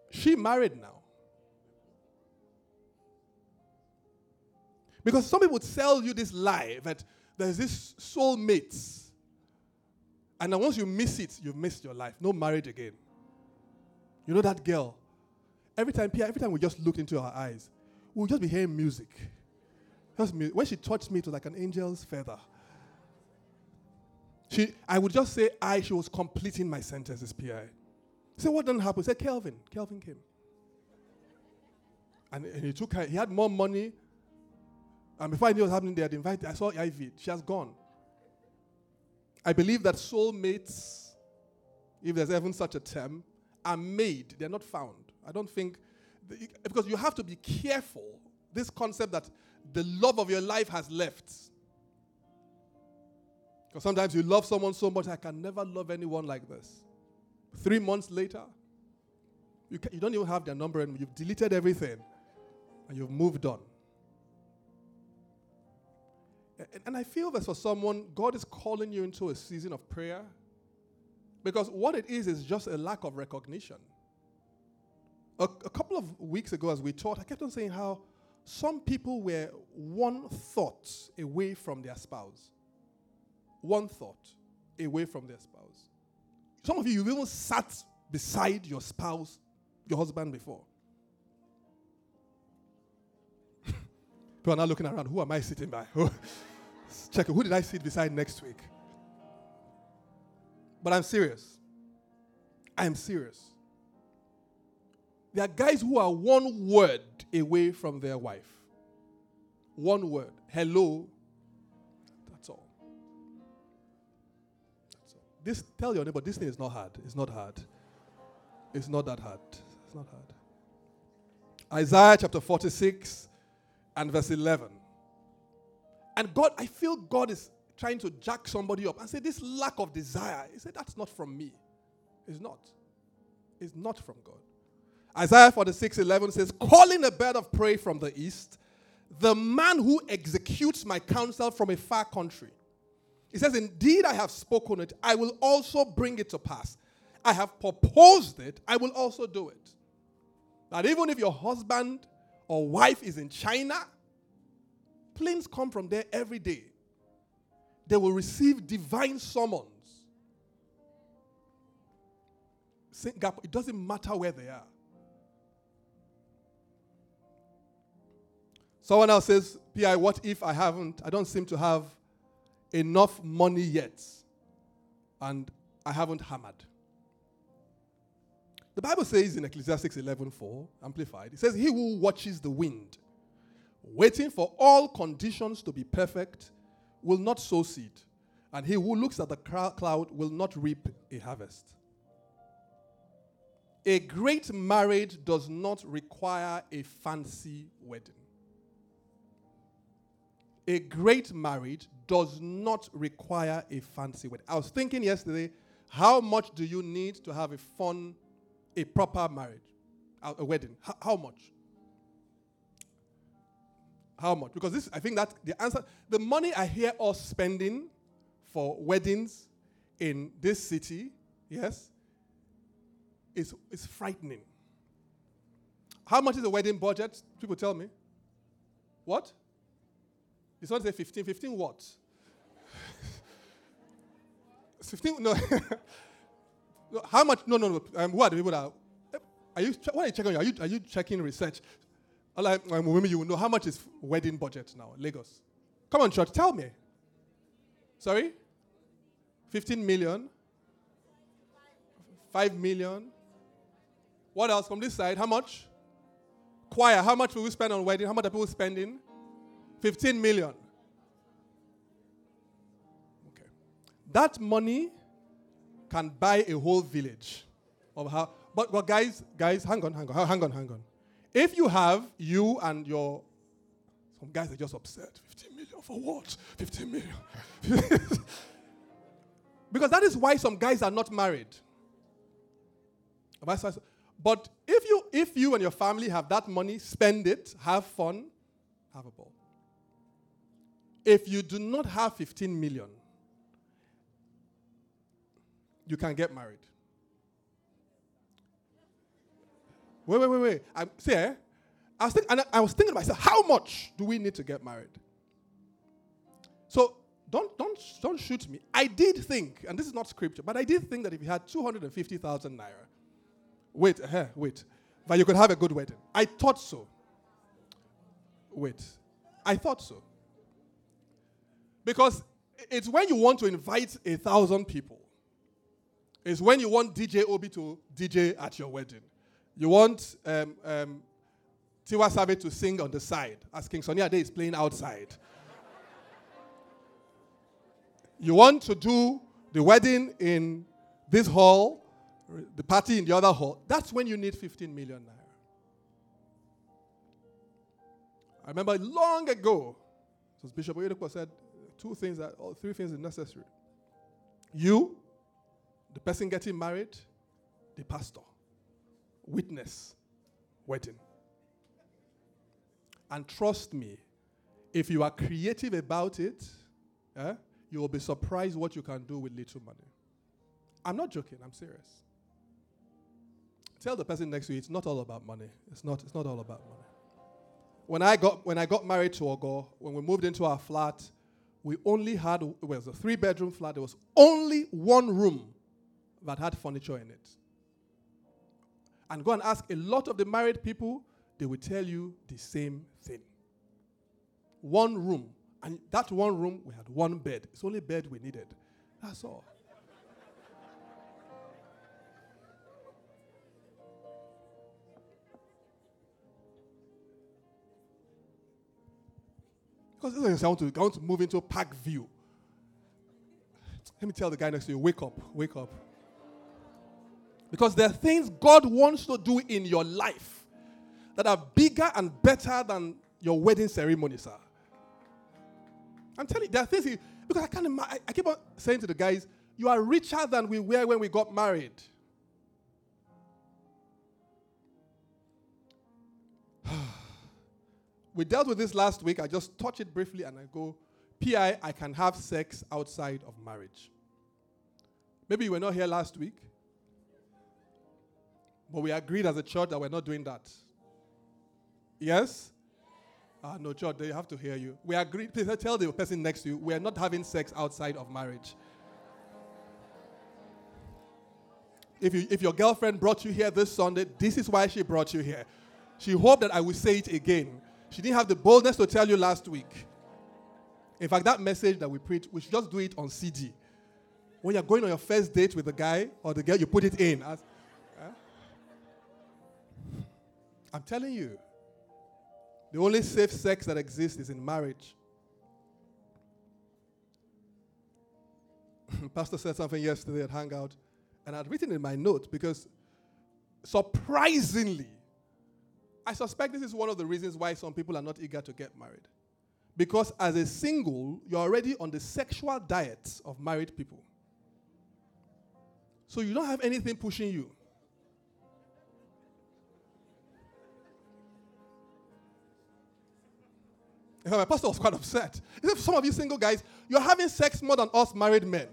She married now. Because some people would sell you this lie that there's this soulmates. And then once you miss it, you've missed your life. No marriage again. You know that girl? Every time, Pierre, every time we just looked into her eyes, we'll just be hearing music. When she touched me, it was like an angel's feather. She, I would just say I, she was completing my sentences, PI. Say, what didn't happen? Say, Kelvin. Kelvin came. And, and he took her, he had more money and before I knew what was happening, they had invited, I saw Ivy. She has gone. I believe that soulmates, if there's even such a term, are made, they're not found. I don't think, because you have to be careful, this concept that the love of your life has left. Because sometimes you love someone so much, I can never love anyone like this. Three months later, you, can, you don't even have their number and you've deleted everything and you've moved on. And I feel that for someone, God is calling you into a season of prayer because what it is is just a lack of recognition. A, a, couple of weeks ago, as we taught, I kept on saying how some people were one thought away from their spouse. One thought away from their spouse. Some of you, you've even sat beside your spouse, your husband before. People are now looking around. Who am I sitting by? Check it. Who did I sit beside next week? But I'm serious. I am serious. There are guys who are one word away from their wife. One word. Hello. That's all. That's all. This tell your neighbor this thing is not hard. It's not hard. It's not that hard. It's not hard. Isaiah chapter 46 and verse 11. And God, I feel God is trying to jack somebody up and say, This lack of desire. He said, That's not from me. It's not. It's not from God. Isaiah 46 11 says, Calling a bird of prey from the east, the man who executes my counsel from a far country. He says, Indeed, I have spoken it, I will also bring it to pass. I have proposed it, I will also do it. That even if your husband or wife is in China, Planes come from there every day. They will receive divine summons. It doesn't matter where they are. Someone else says, PI, what if I haven't, I don't seem to have enough money yet and I haven't hammered? The Bible says in Ecclesiastes 11:4, amplified, it says, He who watches the wind waiting for all conditions to be perfect, will not sow seed. And he who looks at the cloud will not reap a harvest. A great marriage does not require a fancy wedding. A great marriage does not require a fancy wedding. I was thinking yesterday, how much do you need to have a fun, a proper marriage, a wedding? How, how much? How much? Because this, I think that the answer, the money I hear us spending for weddings in this city, yes, is, is frightening. How much is a wedding budget? People tell me. What? It's not say 15. 15 what? 15? No. How much? No, no, no. Um, the people that are you? What are you checking? Are you are you checking research? Like um, women, you will know how much is wedding budget now, Lagos. Come on, church, tell me. Sorry, 15 million? 5 million? What else from this side? How much? Choir. How much will we spend on wedding? How much are people spending? Fifteen million. Okay, that money can buy a whole village of how. But, but guys, guys, hang on, hang on, hang on, hang on. If you have you and your some guys are just upset. 15 million for what? 15 million. because that is why some guys are not married. But if you if you and your family have that money, spend it, have fun, have a ball. If you do not have 15 million, you can get married. Wait, wait, wait, wait. I, see, eh? I was, think, I, I was thinking myself, how much do we need to get married? So don't, don't, don't shoot me. I did think, and this is not scripture, but I did think that if you had 250,000 naira, wait, uh, wait, that you could have a good wedding. I thought so. Wait, I thought so. Because it's when you want to invite a thousand people, it's when you want DJ Obi to DJ at your wedding. You want um, um, Tiwa Savage to sing on the side as King Sunny Ade is playing outside. you want to do the wedding in this hall, the party in the other hall. That's when you need 15 million naira. I remember long ago, it was Bishop Oyedepo said two things that, or three things are necessary. You, the person getting married, the pastor witness wedding. And trust me, if you are creative about it, eh, you will be surprised what you can do with little money. I'm not joking, I'm serious. Tell the person next to you it's not all about money. It's not, it's not all about money. When I got when I got married to Ogo, when we moved into our flat, we only had it was a three bedroom flat. There was only one room that had furniture in it and go and ask a lot of the married people, they will tell you the same thing. One room. And that one room, we had one bed. It's only bed we needed. That's all. Because I want, to, I want to move into Park View. Let me tell the guy next to you, wake up, wake up. Because there are things God wants to do in your life that are bigger and better than your wedding ceremony, sir. I'm telling you, there are things, he, because I can't imagine, I keep on saying to the guys, you are richer than we were when we got married. we dealt with this last week. I just touch it briefly and I go, PI, I can have sex outside of marriage. Maybe you were not here last week. But we agreed as a church that we're not doing that. Yes? Ah, no, church, they have to hear you. We agreed. Please tell the person next to you, we are not having sex outside of marriage. If, you, if your girlfriend brought you here this Sunday, this is why she brought you here. She hoped that I would say it again. She didn't have the boldness to tell you last week. In fact, that message that we preach, we should just do it on CD. When you're going on your first date with the guy or the girl, you put it in. As, I'm telling you. The only safe sex that exists is in marriage. Pastor said something yesterday at Hangout, and I'd written in my note because surprisingly, I suspect this is one of the reasons why some people are not eager to get married. Because as a single, you're already on the sexual diet of married people. So you don't have anything pushing you. my pastor was quite upset. He said, Some of you single guys, you're having sex more than us married men.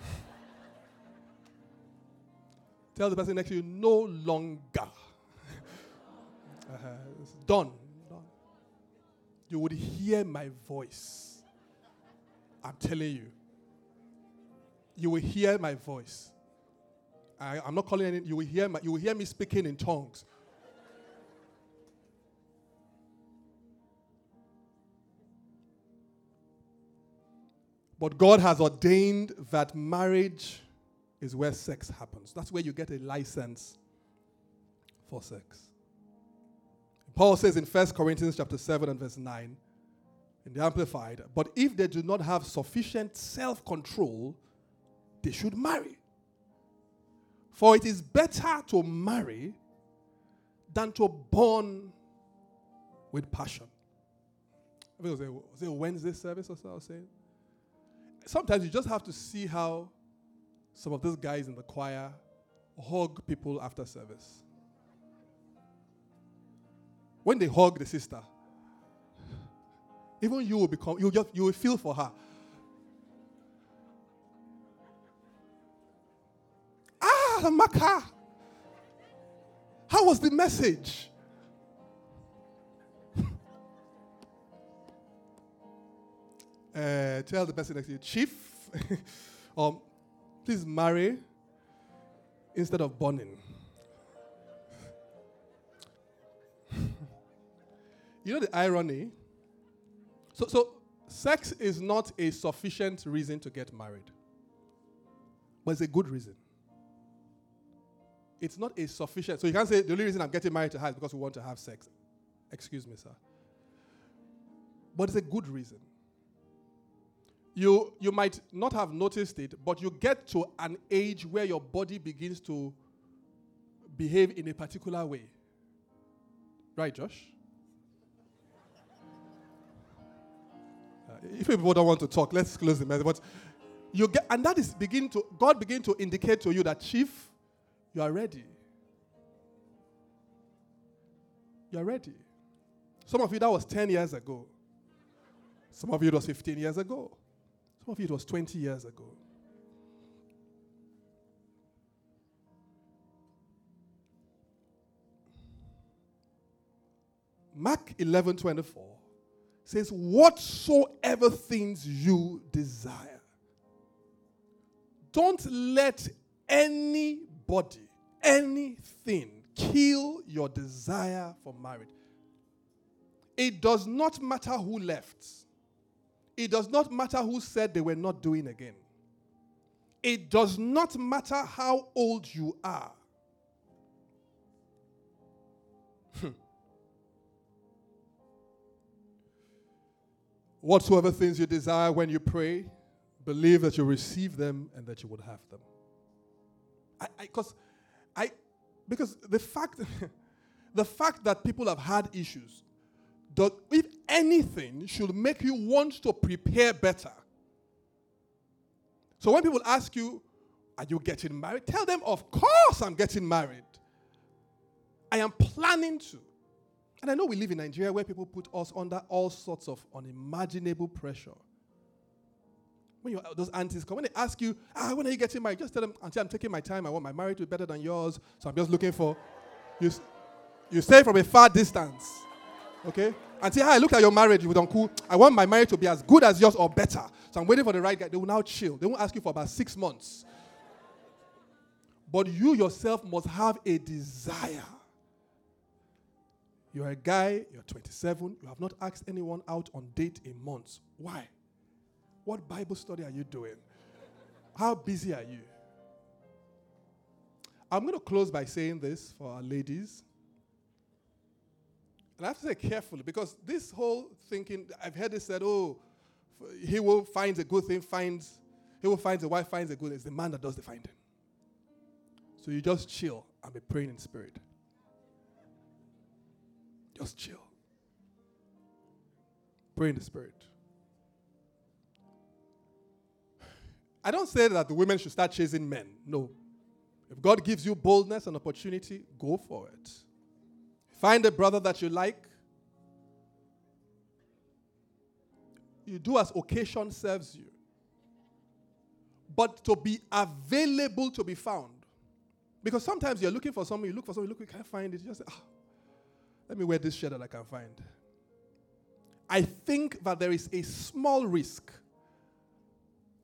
Tell the person next to you, no longer. Done. done. You would hear my voice. I'm telling you. You will hear my voice. I, am not calling it, you will hear my, you will hear me speaking in tongues. But God has ordained that marriage is where sex happens. That's where you get a license for sex. Paul says in 1 Corinthians chapter 7 and verse 9 in the Amplified, but if they do not have sufficient self control, they should marry. For it is better to marry than to burn with passion. I think it was a, was it a Wednesday service or so I was saying? Sometimes you just have to see how some of those guys in the choir hug people after service. When they hug the sister, even you will become you just you will feel for her. Ah, Maka. How was the message? uh, tell the person next to you, Chief. um, Please marry instead of burning. You know the irony? So, so, sex is not a sufficient reason to get married, but it's a good reason. It's not a sufficient. So you can't say the only reason I'm getting married to her is because we want to have sex. Excuse me, sir. But it's a good reason you, you might not have noticed it, but you get to an age where your body begins to behave in a particular way. Right, Josh? If people don't want to talk, let's close the message. But you get, and that is begin to God begin to indicate to you that, Chief, you are ready. You are ready. Some of you that was 10 years ago. Some of you it was 15 years ago. Some of you, it was 20 years ago. Mark 11 24 says, Whatsoever things you desire, don't let anybody, anything kill your desire for marriage. It does not matter who left. It does not matter who said they were not doing again. It does not matter how old you are. Hmm. Whatsoever things you desire when you pray, believe that you receive them and that you would have them. I, because I, I, because the fact, the fact that people have had issues does, if anything, should make you want to prepare better. So when people ask you, Are you getting married? Tell them, Of course, I'm getting married. I am planning to. And I know we live in Nigeria where people put us under all sorts of unimaginable pressure. When you, those aunties come, when they ask you, ah, when are you getting married? Just tell them, auntie, I'm taking my time. I want my marriage to be better than yours. So I'm just looking for, you, you say from a far distance. Okay? And say, hi, look at your marriage with Uncle. I want my marriage to be as good as yours or better. So I'm waiting for the right guy. They will now chill. They won't ask you for about six months. But you yourself must have a desire. You're a guy, you're 27, you have not asked anyone out on date in months. Why? What Bible study are you doing? How busy are you? I'm going to close by saying this for our ladies. And I have to say carefully because this whole thinking, I've heard it said, oh, he will find a good thing, finds, he will find a wife, finds a good thing. It's the man that does the finding. So you just chill and be praying in spirit. Just chill. Pray in the spirit. I don't say that the women should start chasing men. No. If God gives you boldness and opportunity, go for it. Find a brother that you like. You do as occasion serves you. But to be available to be found. Because sometimes you're looking for someone, you look for someone, you look, you can't find it. You just say, ah, let me wear this shirt that I can find. I think that there is a small risk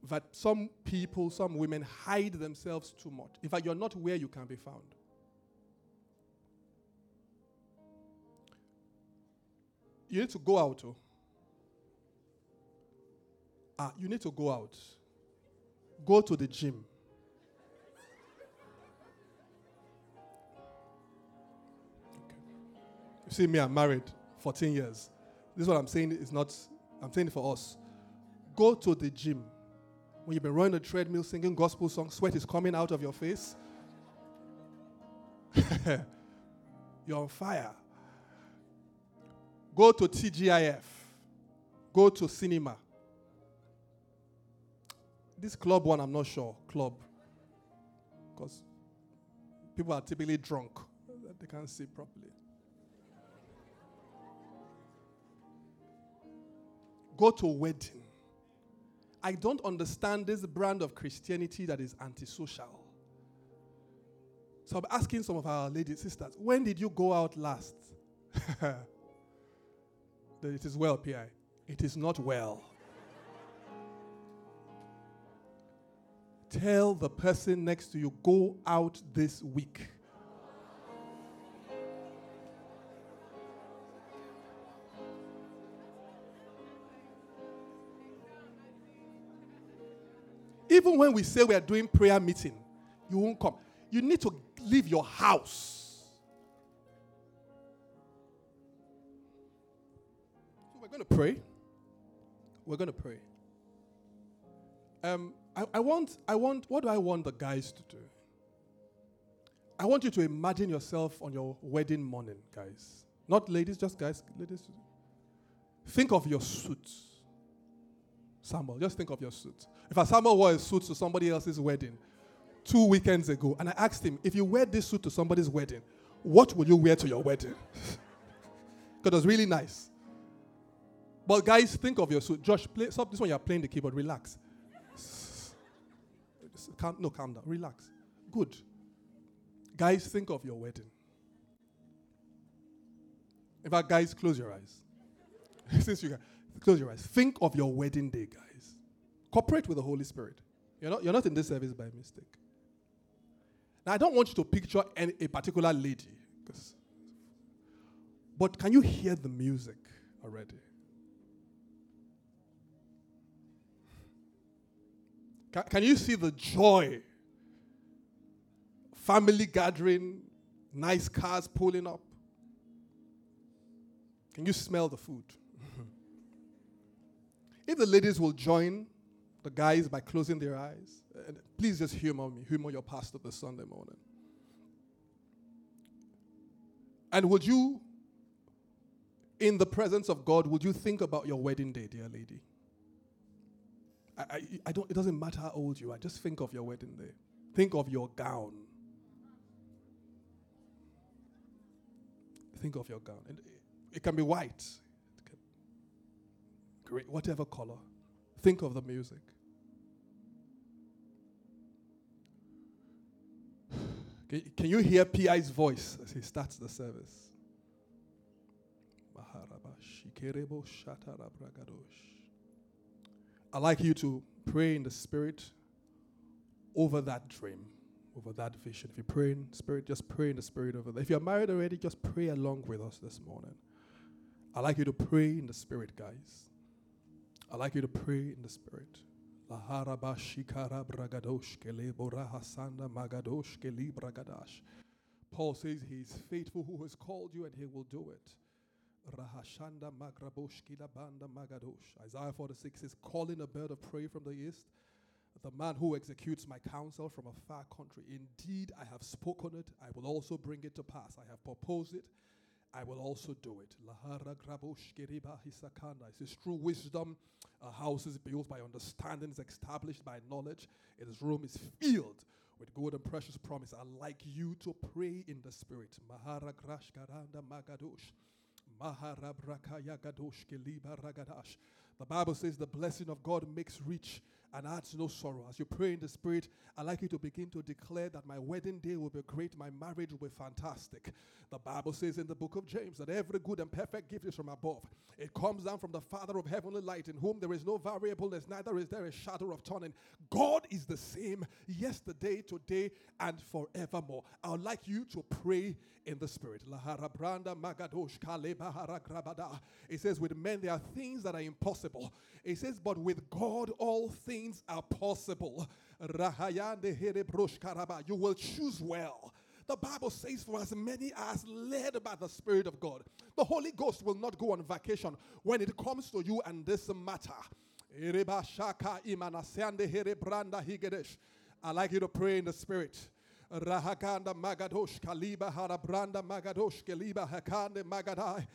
that some people, some women hide themselves too much. In fact, you're not where you can be found. You need to go out. Oh. Ah, you need to go out. Go to the gym. You see me, I'm married 14 years. This is what I'm saying is not, I'm saying it for us. Go to the gym when you've been running the treadmill singing gospel songs, sweat is coming out of your face. You're on fire. Go to TGIF. Go to cinema. This club one, I'm not sure. Club. Because people are typically drunk. They can't see properly. Go to wedding. I don't understand this brand of Christianity that is antisocial. So I'm asking some of our lady sisters, when did you go out last? it is well, PI. It is not well. Tell the person next to you, go out this week. Even when we say we are doing prayer meeting, you won't come. You need to leave your house. So we're going to pray. We're going to pray. Um, I, I want, I want, what do I want the guys to do? I want you to imagine yourself on your wedding morning, guys. Not ladies, just guys. Ladies, think of your suit. Samuel, just think of your suit. If a Samuel wore a suit to somebody else's wedding two weekends ago, and I asked him, if you wear this suit to somebody's wedding, what will you wear to your wedding? Because it was really nice. But guys, think of your suit. Josh, play, stop this one. You're playing the keyboard. Relax. Calm, no, calm down. Relax. Good. Guys, think of your wedding. In fact, guys, close your eyes. Since you close your eyes. Think of your wedding day, guys. Cooperate with the Holy Spirit. You're not, you're not in this service by mistake. Now, I don't want you to picture any, a particular lady, but can you hear the music already? Can, can you see the joy? Family gathering, nice cars pulling up. Can you smell the food? If the ladies will join the guys by closing their eyes. Please just humor me, humor your pastor this Sunday morning. And would you, in the presence of God, would you think about your wedding day, dear lady? I, I, I don't, it doesn't matter how old you are, just think of your wedding day. Think of your gown. Think of your gown. And it can be white, great, whatever color. Think of the music. Can you hear PI's voice as he starts the service? I'd like you to pray in the spirit over that dream, over that vision. If you pray in spirit, just pray in the spirit over that. If you're married already, just pray along with us this morning. I'd like you to pray in the spirit, guys. I'd like you to pray in the spirit. Paul says he is faithful who has called you and he will do it. Isaiah 46 is calling a bird of prey from the east. The man who executes my counsel from a far country. Indeed, I have spoken it. I will also bring it to pass. I have proposed it. I will also do it. It true wisdom, a house is built by understanding, is established by knowledge. Its room is filled with good and precious promise. I like you to pray in the spirit. Mahara grash garanda magadosh. The Bible says the blessing of God makes rich and adds no sorrow. As you pray in the Spirit, I'd like you to begin to declare that my wedding day will be great, my marriage will be fantastic. The Bible says in the book of James that every good and perfect gift is from above. It comes down from the Father of heavenly light, in whom there is no variableness, neither is there a shadow of turning. God is the same yesterday, today, and forevermore. I would like you to pray in the Spirit. It says, With men there are things that are impossible. It says, But with God all things things are possible. You will choose well. The Bible says, For as many as led by the Spirit of God, the Holy Ghost will not go on vacation when it comes to you and this matter. I like you to pray in the Spirit. Rahaganda Magadosh Kaliba Harabranda Magadosh Kaliba Hakande Magadai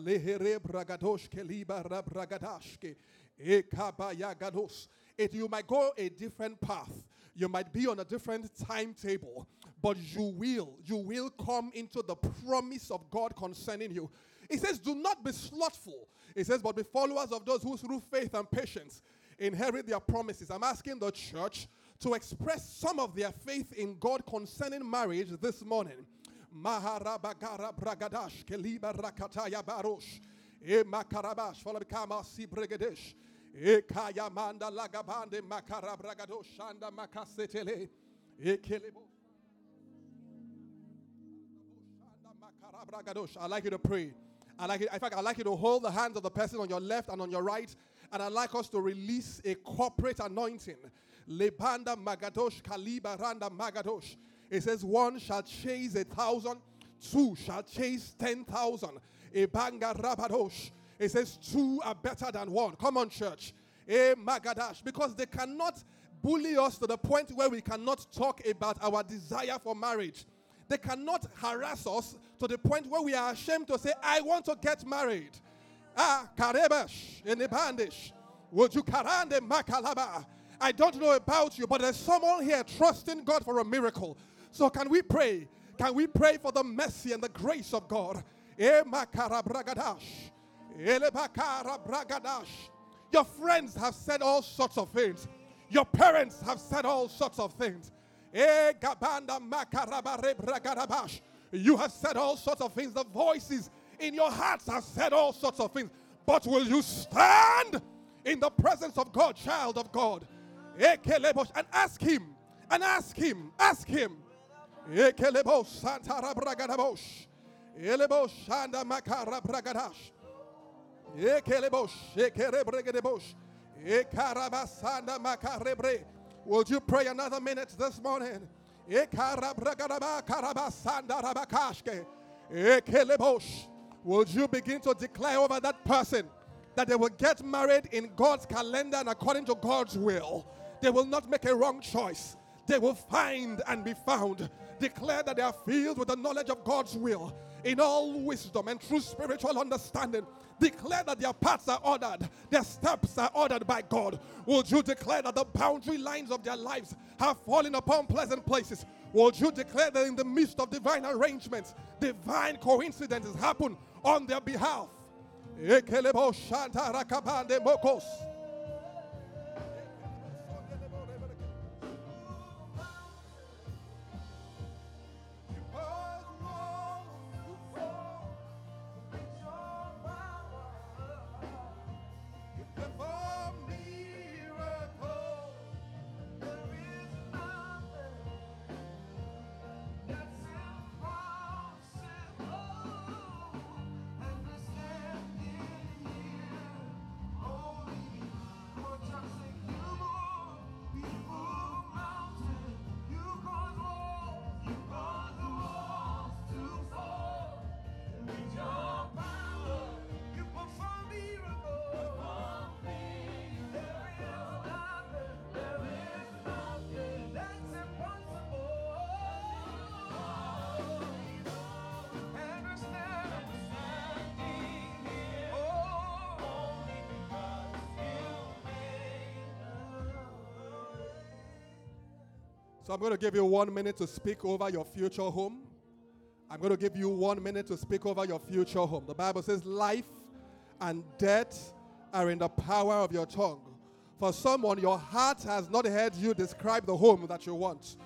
Lehere Bragadosh Kaliba Rabragadashke Ekabayagados it, you might go a different path. You might be on a different timetable, but you will, you will come into the promise of God concerning you. It says, Do not be slothful. It says, But be followers of those who through faith and patience inherit their promises. I'm asking the church to express some of their faith in God concerning marriage this morning. Maharabagara bragadash keliba rakataya barosh. E makarabash falabikama si bregadesh. Ekaya manda lagabande makarabragado shanda makasetele. Ekelebo. I like you to pray. I like it. In fact, I like you to hold the hands of the person on your left and on your right, and I'd like us to release a corporate anointing. Lebanda magadosh kaliba randa magadosh. It says, One shall chase a thousand, two shall chase ten thousand. Ebanga rabadosh. It says two are better than one. Come on, church. Eh, Magadash. Because they cannot bully us to the point where we cannot talk about our desire for marriage. They cannot harass us to the point where we are ashamed to say, I want to get married. Ah, Karebash, Enibandish. Would you Karande Makalaba? I don't know about you, but there's someone here trusting God for a miracle. So can we pray? Can we pray for the mercy and the grace of God? Eh, Makarabragadash. Bragadash. Your friends have said all sorts of things. Your parents have said all sorts of things. You have said all sorts of things. The voices in your hearts have said all sorts of things. But will you stand in the presence of God, child of God? And ask Him, and ask Him, ask Him. Santara Bragadabosh. Elebo Shanda Makara Bragadash. Would you pray another minute this morning? Would you begin to declare over that person that they will get married in God's calendar and according to God's will? They will not make a wrong choice. They will find and be found. Declare that they are filled with the knowledge of God's will in all wisdom and true spiritual understanding. Declare that their paths are ordered, their steps are ordered by God. Would you declare that the boundary lines of their lives have fallen upon pleasant places? Would you declare that in the midst of divine arrangements, divine coincidences happen on their behalf? I'm going to give you one minute to speak over your future home. I'm going to give you one minute to speak over your future home. The Bible says life and death are in the power of your tongue. For someone, your heart has not heard you describe the home that you want.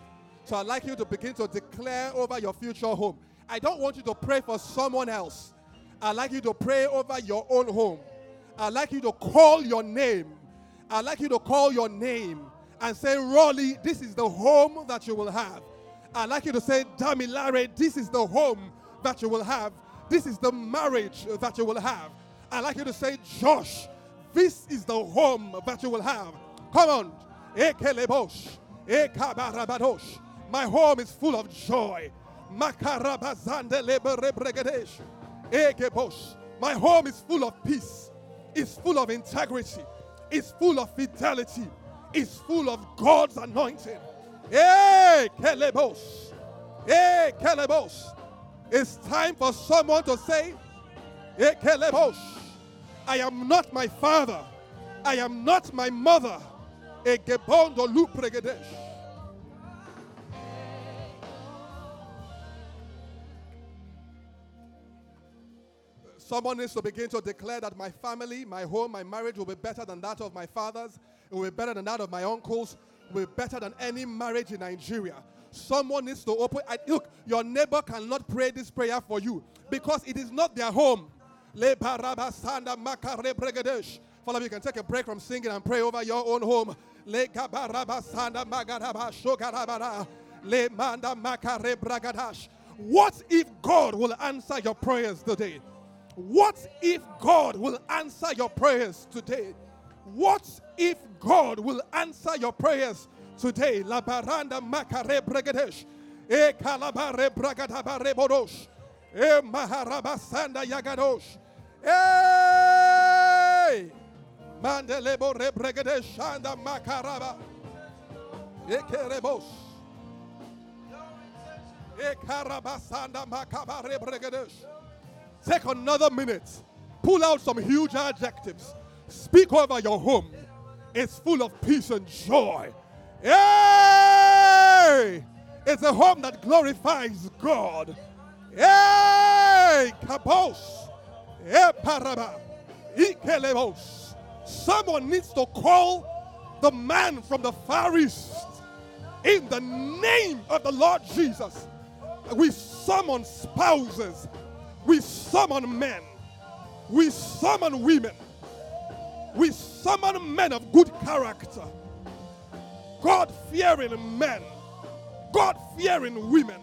So I'd like you to begin to declare over your future home. I don't want you to pray for someone else. I'd like you to pray over your own home. I'd like you to call your name. I'd like you to call your name and say, Raleigh, this is the home that you will have. I'd like you to say, Damilare, this is the home that you will have. This is the marriage that you will have. I'd like you to say, Josh, this is the home that you will have. Come on. Ekelebosh. Ekabarabadosh. My home is full of joy. Makarabazande. My home is full of peace. It's full of integrity. It's full of fidelity. It's full of God's anointing. Hey, Kelebos. Hey, Kelebos. It's time for someone to say, Hey, Kelebos. I am not my father. I am not my mother. Egebondo lupregedesh. Someone needs to begin to declare that my family, my home, my marriage will be better than that of my fathers. It will be better than that of my uncles. It will be better than any marriage in Nigeria. Someone needs to open. I, look, your neighbor cannot pray this prayer for you because it is not their home. Follow you can take a break from singing and pray over your own home. What if God will answer your prayers today? What if God will answer your prayers today? What if God will answer your prayers today? La baranda makare bregadesh. E kalabare bragadabare bodosh. E maharabasanda yagadosh. Hey! Mandelebo rebregadesh anda makaraba. E kerebos. E karabasanda makabare bregadesh. Take another minute. Pull out some huge adjectives. Speak over your home. It's full of peace and joy. Hey! It's a home that glorifies God. Hey! Kabos. Hey, paraba. Ikelebos. Someone needs to call the man from the Far East in the name of the Lord Jesus. We summon spouses we summon men. We summon women. We summon men of good character. God fearing men. God fearing women.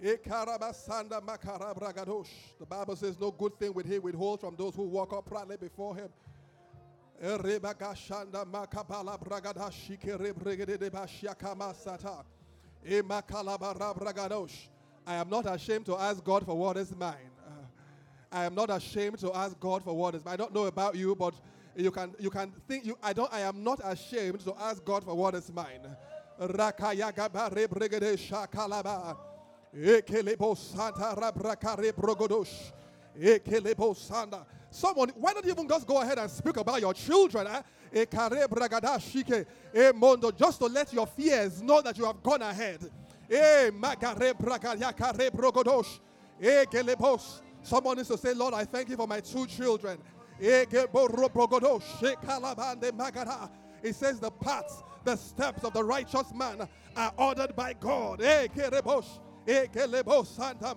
The Bible says, No good thing will he withhold from those who walk uprightly before him. I am not ashamed to ask God for what is mine. I am not ashamed to ask God for what is mine. I don't know about you, but you can you can think you I don't I am not ashamed to ask God for what is mine. Someone, why don't you even just go ahead and speak about your children? Eh? Just to let your fears know that you have gone ahead. Someone needs to say, Lord, I thank you for my two children. It says the paths, the steps of the righteous man are ordered by God. Santa